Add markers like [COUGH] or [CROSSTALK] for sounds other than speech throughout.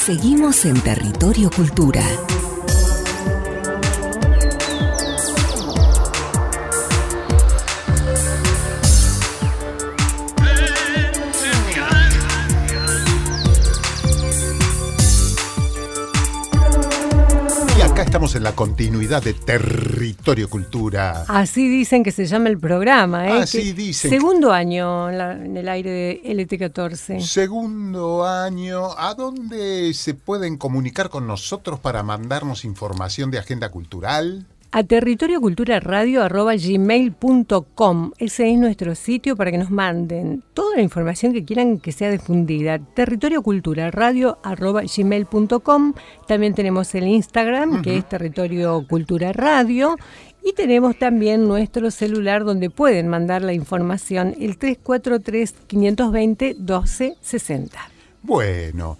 Seguimos en Territorio Cultura. En la continuidad de Territorio Cultura. Así dicen que se llama el programa, ¿eh? Así Que- dicen. Segundo año en, la- en el aire de LT14. Segundo año, ¿a dónde se pueden comunicar con nosotros para mandarnos información de agenda cultural? A territorioculturaradio.gmail.com. Ese es nuestro sitio para que nos manden toda la información que quieran que sea difundida. Territorioculturaradio.gmail.com. También tenemos el Instagram, que es Territorio Cultura Radio. Y tenemos también nuestro celular donde pueden mandar la información, el 343-520-1260. Bueno,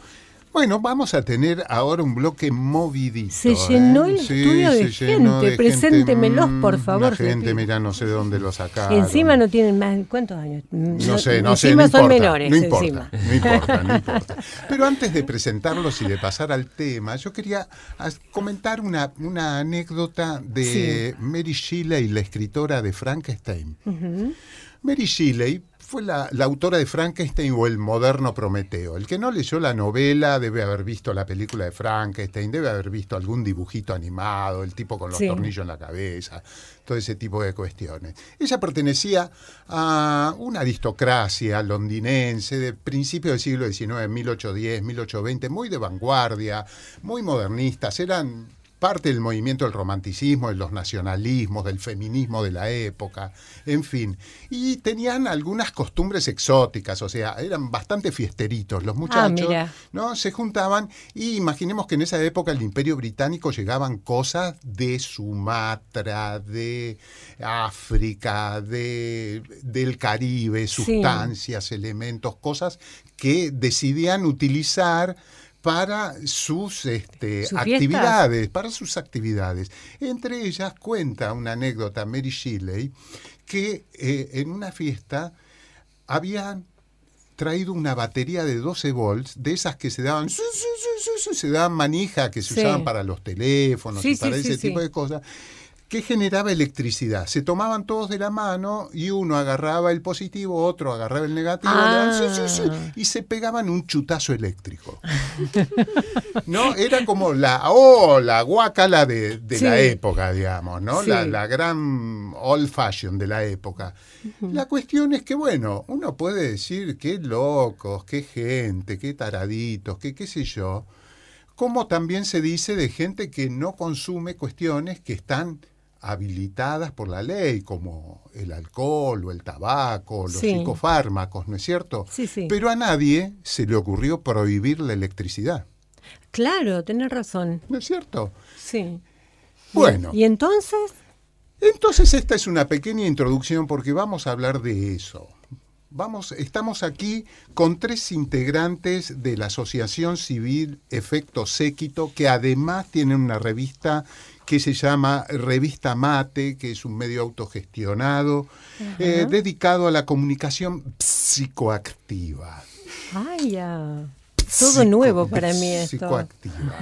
bueno, vamos a tener ahora un bloque movidito. Se llenó ¿eh? el Sí, estudio de gente. Preséntemelos, mm, por favor, La gente, mira, no sé dónde lo sacaron. Encima no tienen más, ¿cuántos años? No sé, no sé, encima no son importa, menores, no importa, encima. no importa, no [LAUGHS] importa. Pero antes de presentarlos y de pasar al tema, yo quería comentar una, una anécdota de Mary Shelley, la escritora de Frankenstein. Mary Shelley fue la, la autora de Frankenstein o el moderno Prometeo. El que no leyó la novela debe haber visto la película de Frankenstein, debe haber visto algún dibujito animado, el tipo con los Sí. tornillos en la cabeza, todo ese tipo de cuestiones. Ella pertenecía a una aristocracia londinense de principios del siglo XIX, 1810, 1820, muy de vanguardia, muy modernistas, eran parte del movimiento del romanticismo, de los nacionalismos, del feminismo de la época, en fin. Y tenían algunas costumbres exóticas, o sea, eran bastante fiesteritos los muchachos, mira. ¿no? Se juntaban y imaginemos que en esa época el Imperio Británico llegaban cosas de Sumatra, de África, de, del Caribe, Sí. sustancias, elementos, cosas que decidían utilizar para sus este, ¿Sus actividades, para sus actividades. Entre ellas cuenta una anécdota Mary Shelley que eh, en una fiesta habían traído una batería de 12 volts, de esas que se daban, su, se daban manija, que se Sí. usaban para los teléfonos Sí, y para sí, ese tipo de cosas, que generaba electricidad. Se tomaban todos de la mano y uno agarraba el positivo, otro agarraba el negativo, daban, Ah. y se pegaban un chutazo eléctrico. [LAUGHS] ¿No? Era como la, oh, la guacala de, la época, digamos, ¿no? La, la gran old fashion de la época. La cuestión es que, bueno, uno puede decir qué locos, qué gente, qué taraditos, qué qué sé yo, como también se dice de gente que no consume cuestiones que están habilitadas por la ley, como el alcohol o el tabaco, los Sí. psicofármacos, ¿no es cierto? Sí, sí. Pero a nadie se le ocurrió prohibir la electricidad, Claro, tenés razón. ¿no es cierto? Sí. Bueno, ¿Y entonces? entonces esta es una pequeña introducción porque vamos a hablar de eso. Vamos, estamos aquí con tres integrantes de la Asociación Civil Efecto Séquito, que además tienen una revista que se llama Revista Mate, que es un medio autogestionado, eh, dedicado a la comunicación psicoactiva. Ay, ya. Todo Psico- nuevo para mí esto. Psicoactiva.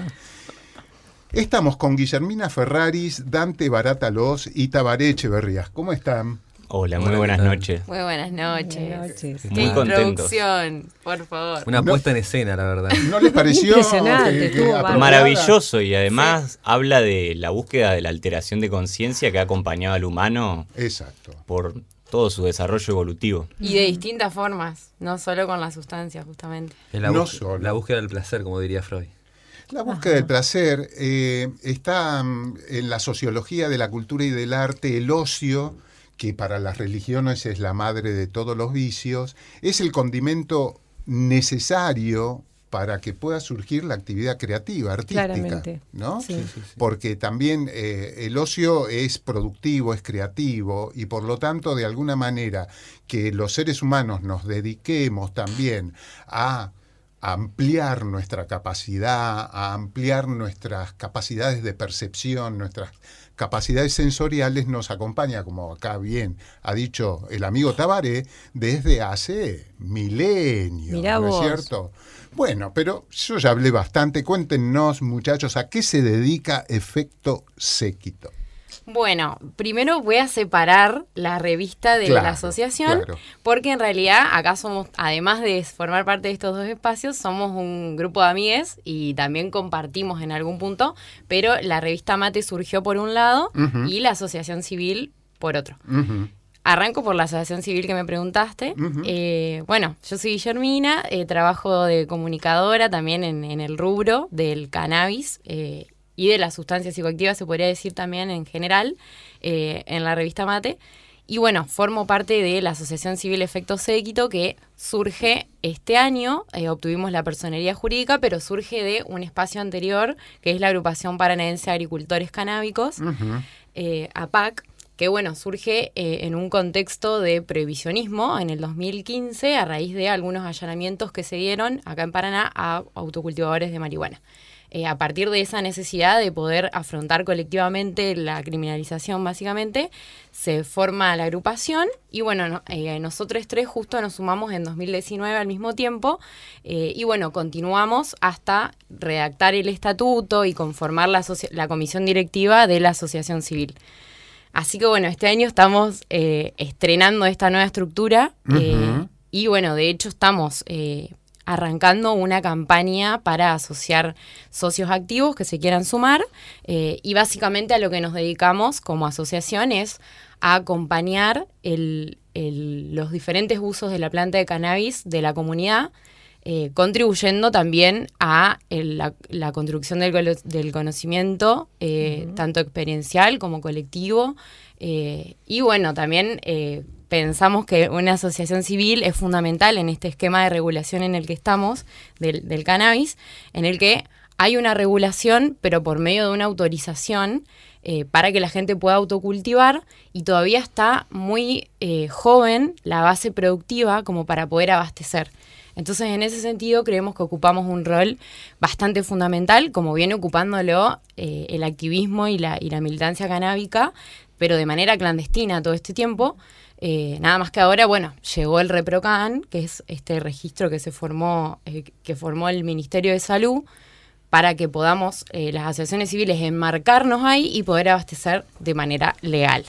Estamos con Guillermina Ferraris, Dante Baratalos y Tabaré Echeverrías. ¿Cómo están? Hola, muy buenas ¿qué noches. Muy buenas noches. Buenas noches. Qué Muy contentos. introducción, por favor. Una No. puesta en escena, la verdad. ¿No les pareció Impresionante? Maravilloso y además habla de la búsqueda de la alteración de conciencia que ha acompañado al humano Exacto. por todo su desarrollo evolutivo. Y de distintas formas, no solo con la sustancia, justamente. La, No solo. la búsqueda del placer, como diría Freud. La búsqueda del placer eh, está mm, en la sociología de la cultura y del arte, el ocio, que para las religiones es la madre de todos los vicios, es el condimento necesario para que pueda surgir la actividad creativa, artística. Claramente. ¿no? Sí. Porque también eh, el ocio es productivo, es creativo y por lo tanto de alguna manera que los seres humanos nos dediquemos también a ampliar nuestra capacidad, a ampliar nuestras capacidades de percepción, nuestras capacidades sensoriales nos acompaña, como acá bien ha dicho el amigo Tabaré, desde hace milenios, Mirá ¿no vos. es cierto? Bueno, pero yo ya hablé bastante. Cuéntenos, muchachos, a qué se dedica Efecto Séquito. Bueno, primero voy a separar la revista de Claro, la asociación, claro. porque en realidad acá somos, además de formar parte de estos dos espacios, somos un grupo de amigues y también compartimos en algún punto, pero la revista Mate surgió por un lado y la asociación civil por otro. Arranco por la asociación civil que me preguntaste. Eh, bueno, yo soy Guillermina, eh, trabajo de comunicadora también en, en el rubro del cannabis eh, y de las sustancias psicoactivas, se podría decir también en general, eh, en la revista Mate. Y bueno, formo parte de la Asociación Civil Efecto Séquito que surge este año, eh, obtuvimos la personería jurídica, pero surge de un espacio anterior, que es la Agrupación Paranaense de Agricultores Canábicos, eh, APAC, que bueno, surge eh, en un contexto de prohibicionismo en el 2015 a raíz de algunos allanamientos que se dieron acá en Paraná a autocultivadores de marihuana. Eh, a partir de esa necesidad de poder afrontar colectivamente la criminalización, básicamente, se forma la agrupación y bueno, no- eh, nosotros tres justo nos sumamos en 2019 al mismo tiempo eh, y bueno, continuamos hasta redactar el estatuto y conformar la, comisión directiva de la asociación civil. Así que bueno, este año estamos eh, estrenando esta nueva estructura eh, y bueno, de hecho estamos eh, arrancando una campaña para asociar socios activos que se quieran sumar eh, y básicamente a lo que nos dedicamos como asociación es a acompañar el- el- los diferentes usos de la planta de cannabis de la comunidad eh, contribuyendo también a el- la, la construcción del, conocimiento, eh, tanto experiencial como colectivo. eh, y bueno, también eh, pensamos que una asociación civil es fundamental en este esquema de regulación en el que estamos del, cannabis, en el que hay una regulación, pero por medio de una autorización eh, para que la gente pueda autocultivar y todavía está muy eh, joven la base productiva como para poder abastecer. Entonces, en ese sentido, creemos que ocupamos un rol bastante fundamental, como viene ocupándolo eh, el activismo y la, y la militancia canábica, pero de manera clandestina todo este tiempo. Eh, nada más que ahora, bueno, llegó el ReproCan, que es este registro que se formó, eh, que formó el Ministerio de Salud, para que podamos, eh, las asociaciones civiles, enmarcarnos ahí y poder abastecer de manera legal.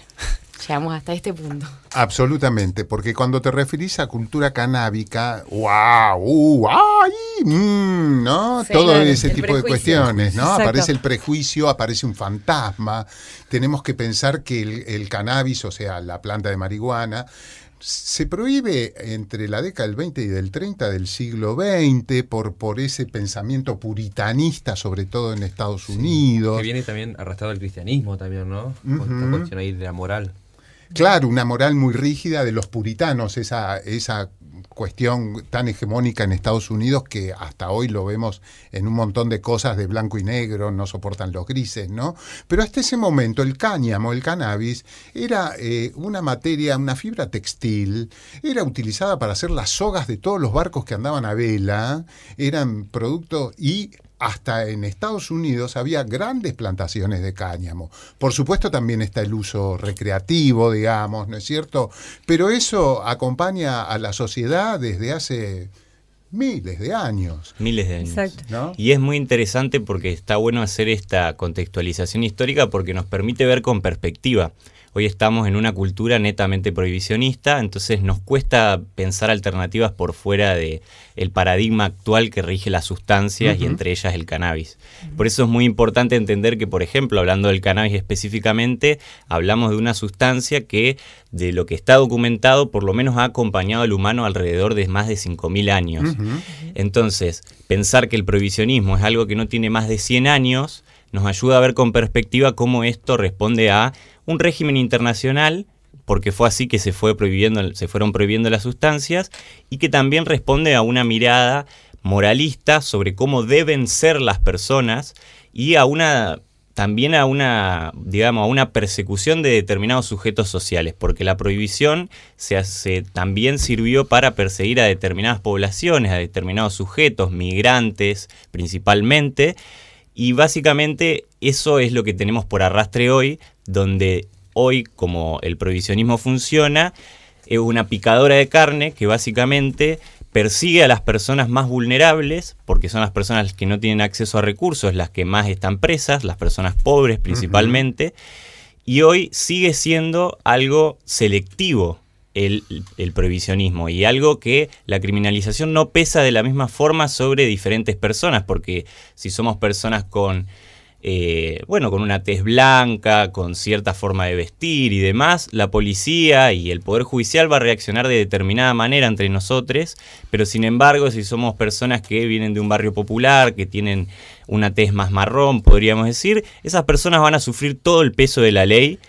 Llegamos hasta este punto. Absolutamente, porque cuando te referís a cultura canábica, wow, uh, ay, mm, ¿no? Sí, Todo claro, ese tipo de cuestiones, ¿no? Exacto. Aparece el prejuicio, aparece un fantasma. Tenemos que pensar que el, el cannabis, o sea, la planta de marihuana, se prohíbe entre la década del 20 y del 30 del siglo XX por, por ese pensamiento puritanista, sobre todo en Estados Unidos. Que viene también arrastrado al cristianismo también, ¿no? Con Ujú. esta cuestión ahí de la moral. Claro, una moral muy rígida de los puritanos, esa, esa cuestión tan hegemónica en Estados Unidos que hasta hoy lo vemos en un montón de cosas de blanco y negro, no soportan los grises, ¿no? Pero hasta ese momento el cáñamo, el cannabis, era eh, una materia, una fibra textil, era utilizada para hacer las sogas de todos los barcos que andaban a vela, eran productos y hasta en Estados Unidos había grandes plantaciones de cáñamo. Por supuesto también está el uso recreativo, digamos, ¿no es cierto? Pero eso acompaña a la sociedad desde hace miles de años. Miles de años. Exacto. ¿no? Y es muy interesante porque está bueno hacer esta contextualización histórica porque nos permite ver con perspectiva. Hoy estamos en una cultura netamente prohibicionista, entonces nos cuesta pensar alternativas por fuera de el paradigma actual que rige las sustancias y entre ellas el cannabis. Por eso es muy importante entender que, por ejemplo, hablando del cannabis específicamente, hablamos de una sustancia que, de lo que está documentado, por lo menos ha acompañado al humano alrededor de más de 5.000 años. Entonces, pensar que el prohibicionismo es algo que no tiene más de 100 años nos ayuda a ver con perspectiva cómo esto responde a un régimen internacional, porque fue así que se, fue prohibiendo, se fueron prohibiendo las sustancias, y que también responde a una mirada moralista sobre cómo deben ser las personas y a una también a una, digamos, a una persecución de determinados sujetos sociales, porque la prohibición se también sirvió para perseguir a determinadas poblaciones, a determinados sujetos, migrantes principalmente, y básicamente eso es lo que tenemos por arrastre hoy, donde hoy, como el provisionismo funciona, es una picadora de carne que básicamente persigue a las personas más vulnerables, porque son las personas que no tienen acceso a recursos, las que más están presas, las personas pobres principalmente, y hoy sigue siendo algo selectivo el, el, prohibicionismo y algo que la criminalización no pesa de la misma forma sobre diferentes personas, porque si somos personas con eh, bueno, con una tez blanca, con cierta forma de vestir y demás, la policía y el Poder Judicial va a reaccionar de determinada manera entre nosotros, pero sin embargo, si somos personas que vienen de un barrio popular, que tienen una tez más marrón, podríamos decir, esas personas van a sufrir todo el peso de la ley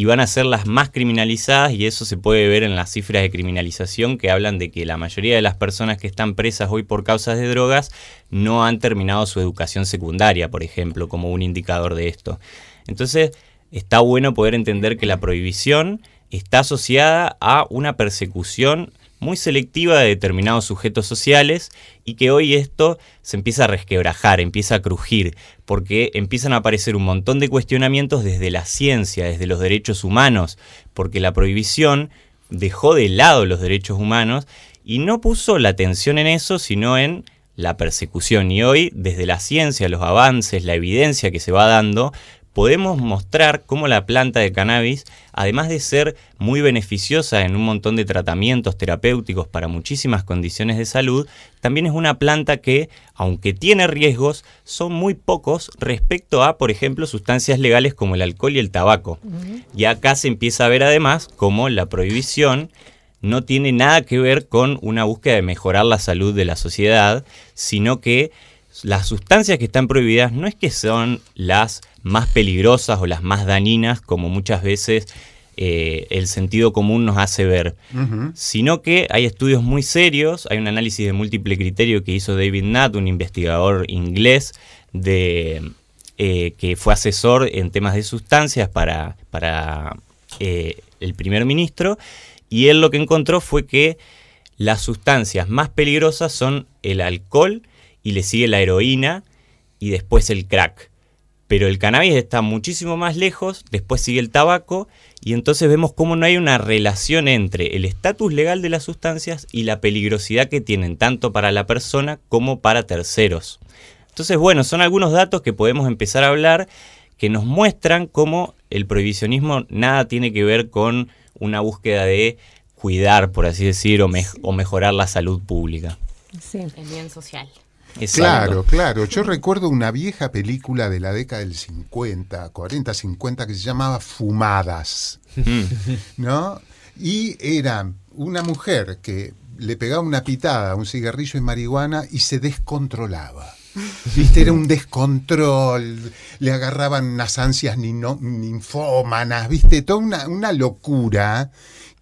y van a ser las más criminalizadas y eso se puede ver en las cifras de criminalización que hablan de que la mayoría de las personas que están presas hoy por causas de drogas no han terminado su educación secundaria, por ejemplo, como un indicador de esto. Entonces, está bueno poder entender que la prohibición está asociada a una persecución muy selectiva de determinados sujetos sociales y que hoy esto se empieza a resquebrajar, empieza a crujir, porque empiezan a aparecer un montón de cuestionamientos desde la ciencia, desde los derechos humanos, porque la prohibición dejó de lado los derechos humanos y no puso la atención en eso, sino en la persecución. Y hoy, desde la ciencia, los avances, la evidencia que se va dando, podemos mostrar cómo la planta de cannabis, además de ser muy beneficiosa en un montón de tratamientos terapéuticos para muchísimas condiciones de salud, también es una planta que, aunque tiene riesgos, son muy pocos respecto a, por ejemplo, sustancias legales como el alcohol y el tabaco. Y acá se empieza a ver además cómo la prohibición no tiene nada que ver con una búsqueda de mejorar la salud de la sociedad, sino que las sustancias que están prohibidas no es que son las más peligrosas o las más dañinas, como muchas veces eh, el sentido común nos hace ver, sino que hay estudios muy serios, hay un análisis de múltiple criterio que hizo David Nutt, un investigador inglés de, eh, que fue asesor en temas de sustancias para, para eh, el primer ministro, y él lo que encontró fue que las sustancias más peligrosas son el alcohol y le sigue la heroína y después el crack pero el cannabis está muchísimo más lejos, después sigue el tabaco, y entonces vemos cómo no hay una relación entre el estatus legal de las sustancias y la peligrosidad que tienen tanto para la persona como para terceros. Entonces, bueno, son algunos datos que podemos empezar a hablar que nos muestran cómo el prohibicionismo nada tiene que ver con una búsqueda de cuidar, por así decir, o, o mejorar la salud pública. Sí. El bien social. Claro, claro. Yo recuerdo una vieja película de la década del 50, 40, 50, que se llamaba Fumadas. Mm. ¿No? Y era una mujer que le pegaba una pitada a un cigarrillo de marihuana y se descontrolaba. ¿Viste? Era un descontrol, le agarraban unas ansias ninfómanas, ¿viste? Toda una, una locura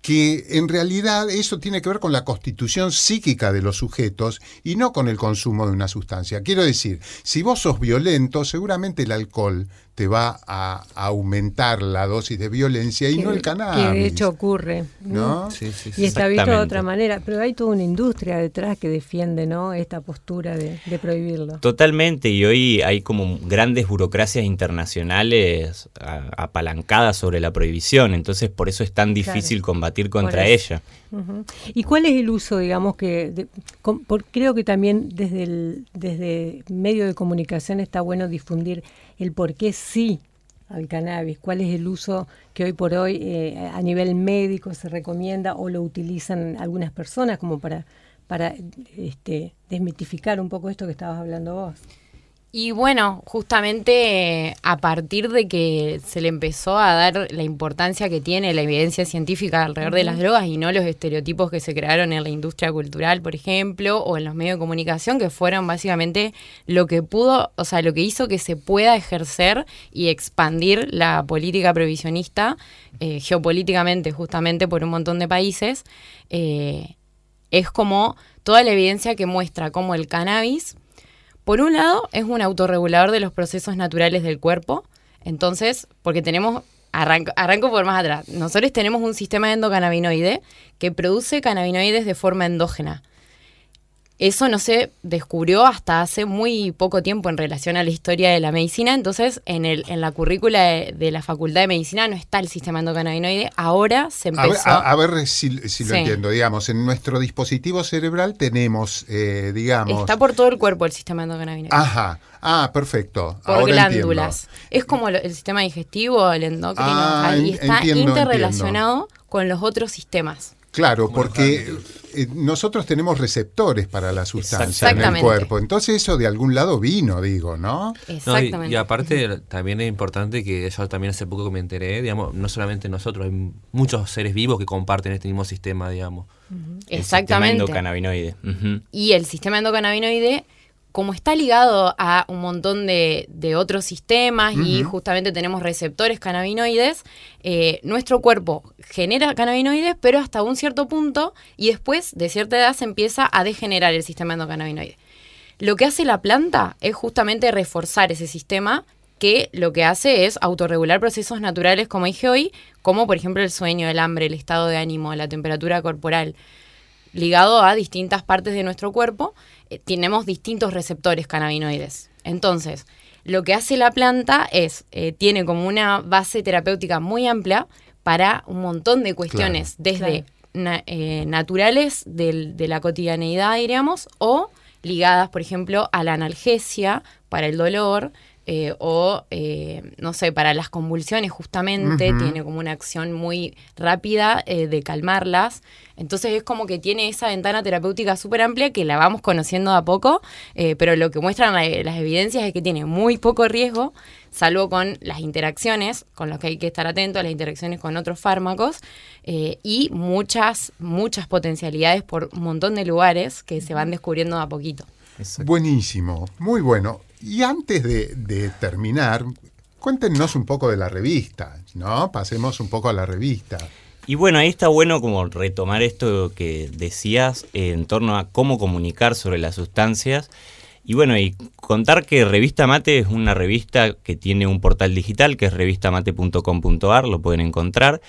que en realidad eso tiene que ver con la constitución psíquica de los sujetos y no con el consumo de una sustancia. Quiero decir, si vos sos violento, seguramente el alcohol te va a, aumentar la dosis de violencia y no el cannabis. Que de hecho ocurre. ¿no? y está visto de otra manera, pero hay toda una industria detrás que defiende ¿no? esta postura de, prohibirlo. Totalmente, y hoy hay como grandes burocracias internacionales apalancadas sobre la prohibición, entonces por eso es tan difícil combatir contra ella. ¿Y cuál es el uso, digamos, que creo que también desde el desde medio de comunicación está bueno difundir el por qué sí al cannabis, cuál es el uso que hoy por hoy eh, a nivel médico se recomienda o lo utilizan algunas personas como para, para este, desmitificar un poco esto que estabas hablando vos. Y bueno, justamente a partir de que se le empezó a dar la importancia que tiene la evidencia científica alrededor de las drogas y no los estereotipos que se crearon en la industria cultural, por ejemplo, o en los medios de comunicación, que fueron básicamente lo que pudo, o sea, lo que hizo que se pueda ejercer y expandir la política previsionista eh, geopolíticamente, justamente por un montón de países, eh, es como toda la evidencia que muestra cómo el cannabis por un lado, es un autorregulador de los procesos naturales del cuerpo. Entonces, porque tenemos, arranco, arranco por más atrás, nosotros tenemos un sistema endocannabinoide que produce cannabinoides de forma endógena. Eso no se descubrió hasta hace muy poco tiempo en relación a la historia de la medicina. Entonces, en, el, en la currícula de, de la Facultad de Medicina no está el sistema endocannabinoide. Ahora se A ver, empezó. a- a ver si, si lo Sí. entiendo. Digamos, en nuestro dispositivo cerebral tenemos, eh, digamos... Está por todo el cuerpo el sistema endocannabinoide. Ajá. Ah, perfecto. por Ahora glándulas. Es como lo- el sistema digestivo, el endocrino, Ah, ahí está entiendo, interrelacionado con los otros sistemas. Claro, porque eh, nosotros tenemos receptores para la sustancia en el Exactamente. cuerpo. Entonces eso de algún lado vino, digo, ¿no? No, y- Exactamente. y, aparte también es importante que yo también hace poco que me enteré, digamos, no solamente nosotros, hay muchos seres vivos que comparten este mismo sistema, digamos. El sistema Exactamente. endocannabinoide. Y el sistema endocannabinoide, como está ligado a un montón de, de otros sistemas y justamente tenemos receptores cannabinoides, eh, nuestro cuerpo genera cannabinoides, pero hasta un cierto punto y después de cierta edad se empieza a degenerar el sistema endocannabinoide. Lo que hace la planta es justamente reforzar ese sistema que lo que hace es autorregular procesos naturales, como dije hoy, como por ejemplo el sueño, el hambre, el estado de ánimo, la temperatura corporal ligado a distintas partes de nuestro cuerpo, eh, tenemos distintos receptores cannabinoides. Entonces, lo que hace la planta es, eh, tiene como una base terapéutica muy amplia para un montón de cuestiones, desde na- eh, naturales del- de la cotidianeidad, diríamos, o ligadas, por ejemplo, a la analgesia para el dolor. Eh, o, eh, no sé, para las convulsiones justamente, tiene como una acción muy rápida eh, de calmarlas. Entonces es como que tiene esa ventana terapéutica súper amplia que la vamos conociendo de a poco, eh, pero lo que muestran la- las evidencias es que tiene muy poco riesgo, salvo con las interacciones, con los que hay que estar atentos, las interacciones con otros fármacos, eh, y muchas, muchas potencialidades por un montón de lugares que se van descubriendo de a poquito. Exacto. Buenísimo, muy bueno. Y antes de, de terminar, cuéntenos un poco de la revista, ¿no? Pasemos un poco a la revista. Y bueno, ahí está bueno como retomar esto que decías eh, en torno a cómo comunicar sobre las sustancias. Y bueno, y contar que Revista Mate es una revista que tiene un portal digital que es revistamate.com.ar, lo pueden encontrar.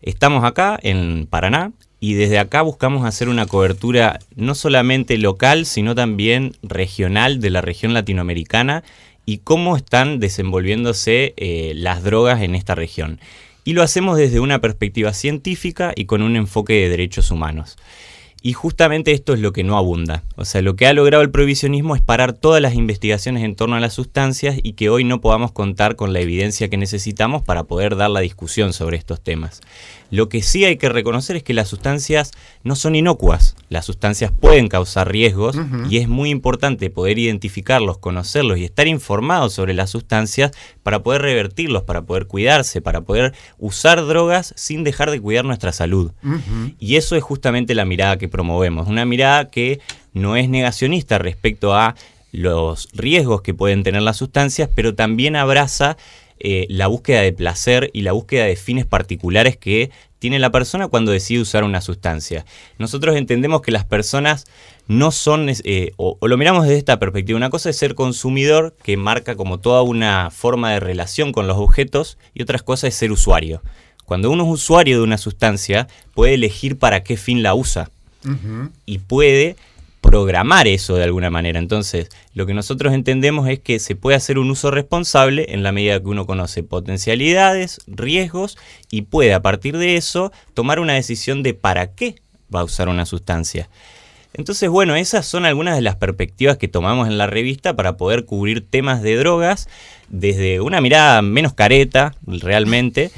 Estamos acá en Paraná y desde acá buscamos hacer una cobertura no solamente local, sino también regional de la región latinoamericana y cómo están desenvolviéndose eh, las drogas en esta región. Y lo hacemos desde una perspectiva científica y con un enfoque de derechos humanos. Y justamente esto es lo que no abunda. O sea, lo que ha logrado el prohibicionismo es parar todas las investigaciones en torno a las sustancias y que hoy no podamos contar con la evidencia que necesitamos para poder dar la discusión sobre estos temas. Lo que sí hay que reconocer es que las sustancias no son inocuas. Las sustancias pueden causar riesgos y es muy importante poder identificarlos, conocerlos y estar informados sobre las sustancias para poder revertirlos, para poder cuidarse, para poder usar drogas sin dejar de cuidar nuestra salud. Y eso es justamente la mirada que promovemos, una mirada que no es negacionista respecto a los riesgos que pueden tener las sustancias, pero también abraza eh, la búsqueda de placer y la búsqueda de fines particulares que tiene la persona cuando decide usar una sustancia. Nosotros entendemos que las personas no son, eh, o, o lo miramos desde esta perspectiva, una cosa es ser consumidor, que marca como toda una forma de relación con los objetos, y otra cosa es ser usuario. Cuando uno es usuario de una sustancia, puede elegir para qué fin la usa Y puede programar eso de alguna manera. Entonces, lo que nosotros entendemos es que se puede hacer un uso responsable en la medida que uno conoce potencialidades, riesgos y puede a partir de eso tomar una decisión de para qué va a usar una sustancia. Entonces, bueno, esas son algunas de las perspectivas que tomamos en la revista para poder cubrir temas de drogas desde una mirada menos careta, realmente,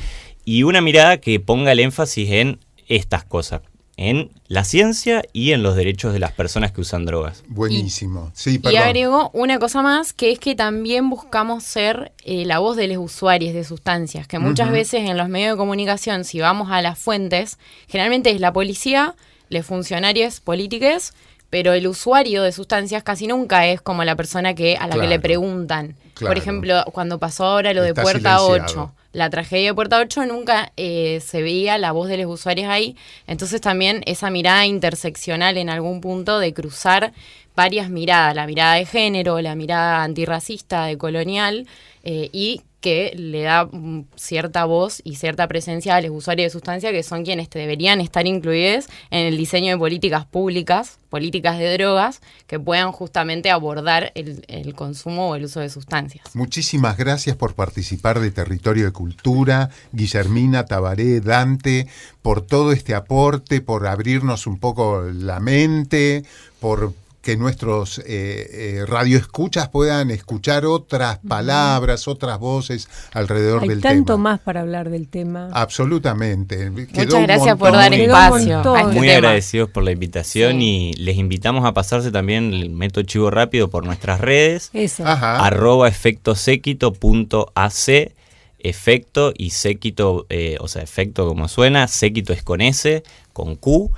y una mirada que ponga el énfasis en estas cosas, en la ciencia y en los derechos de las personas que usan drogas. Buenísimo. Sí, Y perdón. agrego una cosa más, que es que también buscamos ser eh, la voz de los usuarios de sustancias, que muchas veces en los medios de comunicación, si vamos a las fuentes, generalmente es la policía, los funcionarios políticos, pero el usuario de sustancias casi nunca es como la persona que a la que le preguntan. Claro. Por ejemplo, cuando pasó ahora lo de Puerta silenciado. 8, la tragedia de Puerta 8 nunca eh, se veía la voz de los usuarios ahí. Entonces también esa mirada interseccional en algún punto de cruzar varias miradas, la mirada de género, la mirada antirracista, de colonial, eh, y que le da mm, cierta voz y cierta presencia a los usuarios de sustancia que son quienes deberían estar incluidos en el diseño de políticas públicas, políticas de drogas, que puedan justamente abordar el, el consumo o el uso de sustancias. Muchísimas gracias por participar de Territorio de Cultura, Guillermina, Tabaré, Dante, por todo este aporte, por abrirnos un poco la mente, por que nuestros eh, eh, radioescuchas puedan escuchar otras palabras, otras voces alrededor Hay del tema. tanto más para hablar del tema. Absolutamente. Muchas gracias por dar espacio. a este Muy tema. agradecidos por la invitación Sí. y les invitamos a pasarse también el método chivo rápido por nuestras redes. Eso. Ajá. arroba efectosequito.ac efecto y séquito, eh, o sea, efecto como suena, séquito es con S, con Q,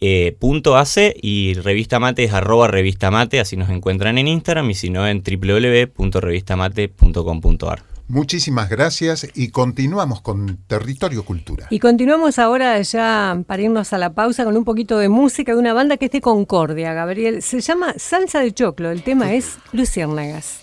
eh, punto AC y revista mate es arroba revista mate, así nos encuentran en Instagram y si no en www.revistamate.com.ar. Muchísimas gracias y continuamos con Territorio Cultura. Y continuamos ahora ya para irnos a la pausa con un poquito de música de una banda que es de Concordia, Gabriel. Se llama Salsa de Choclo. El tema es Luciérnagas.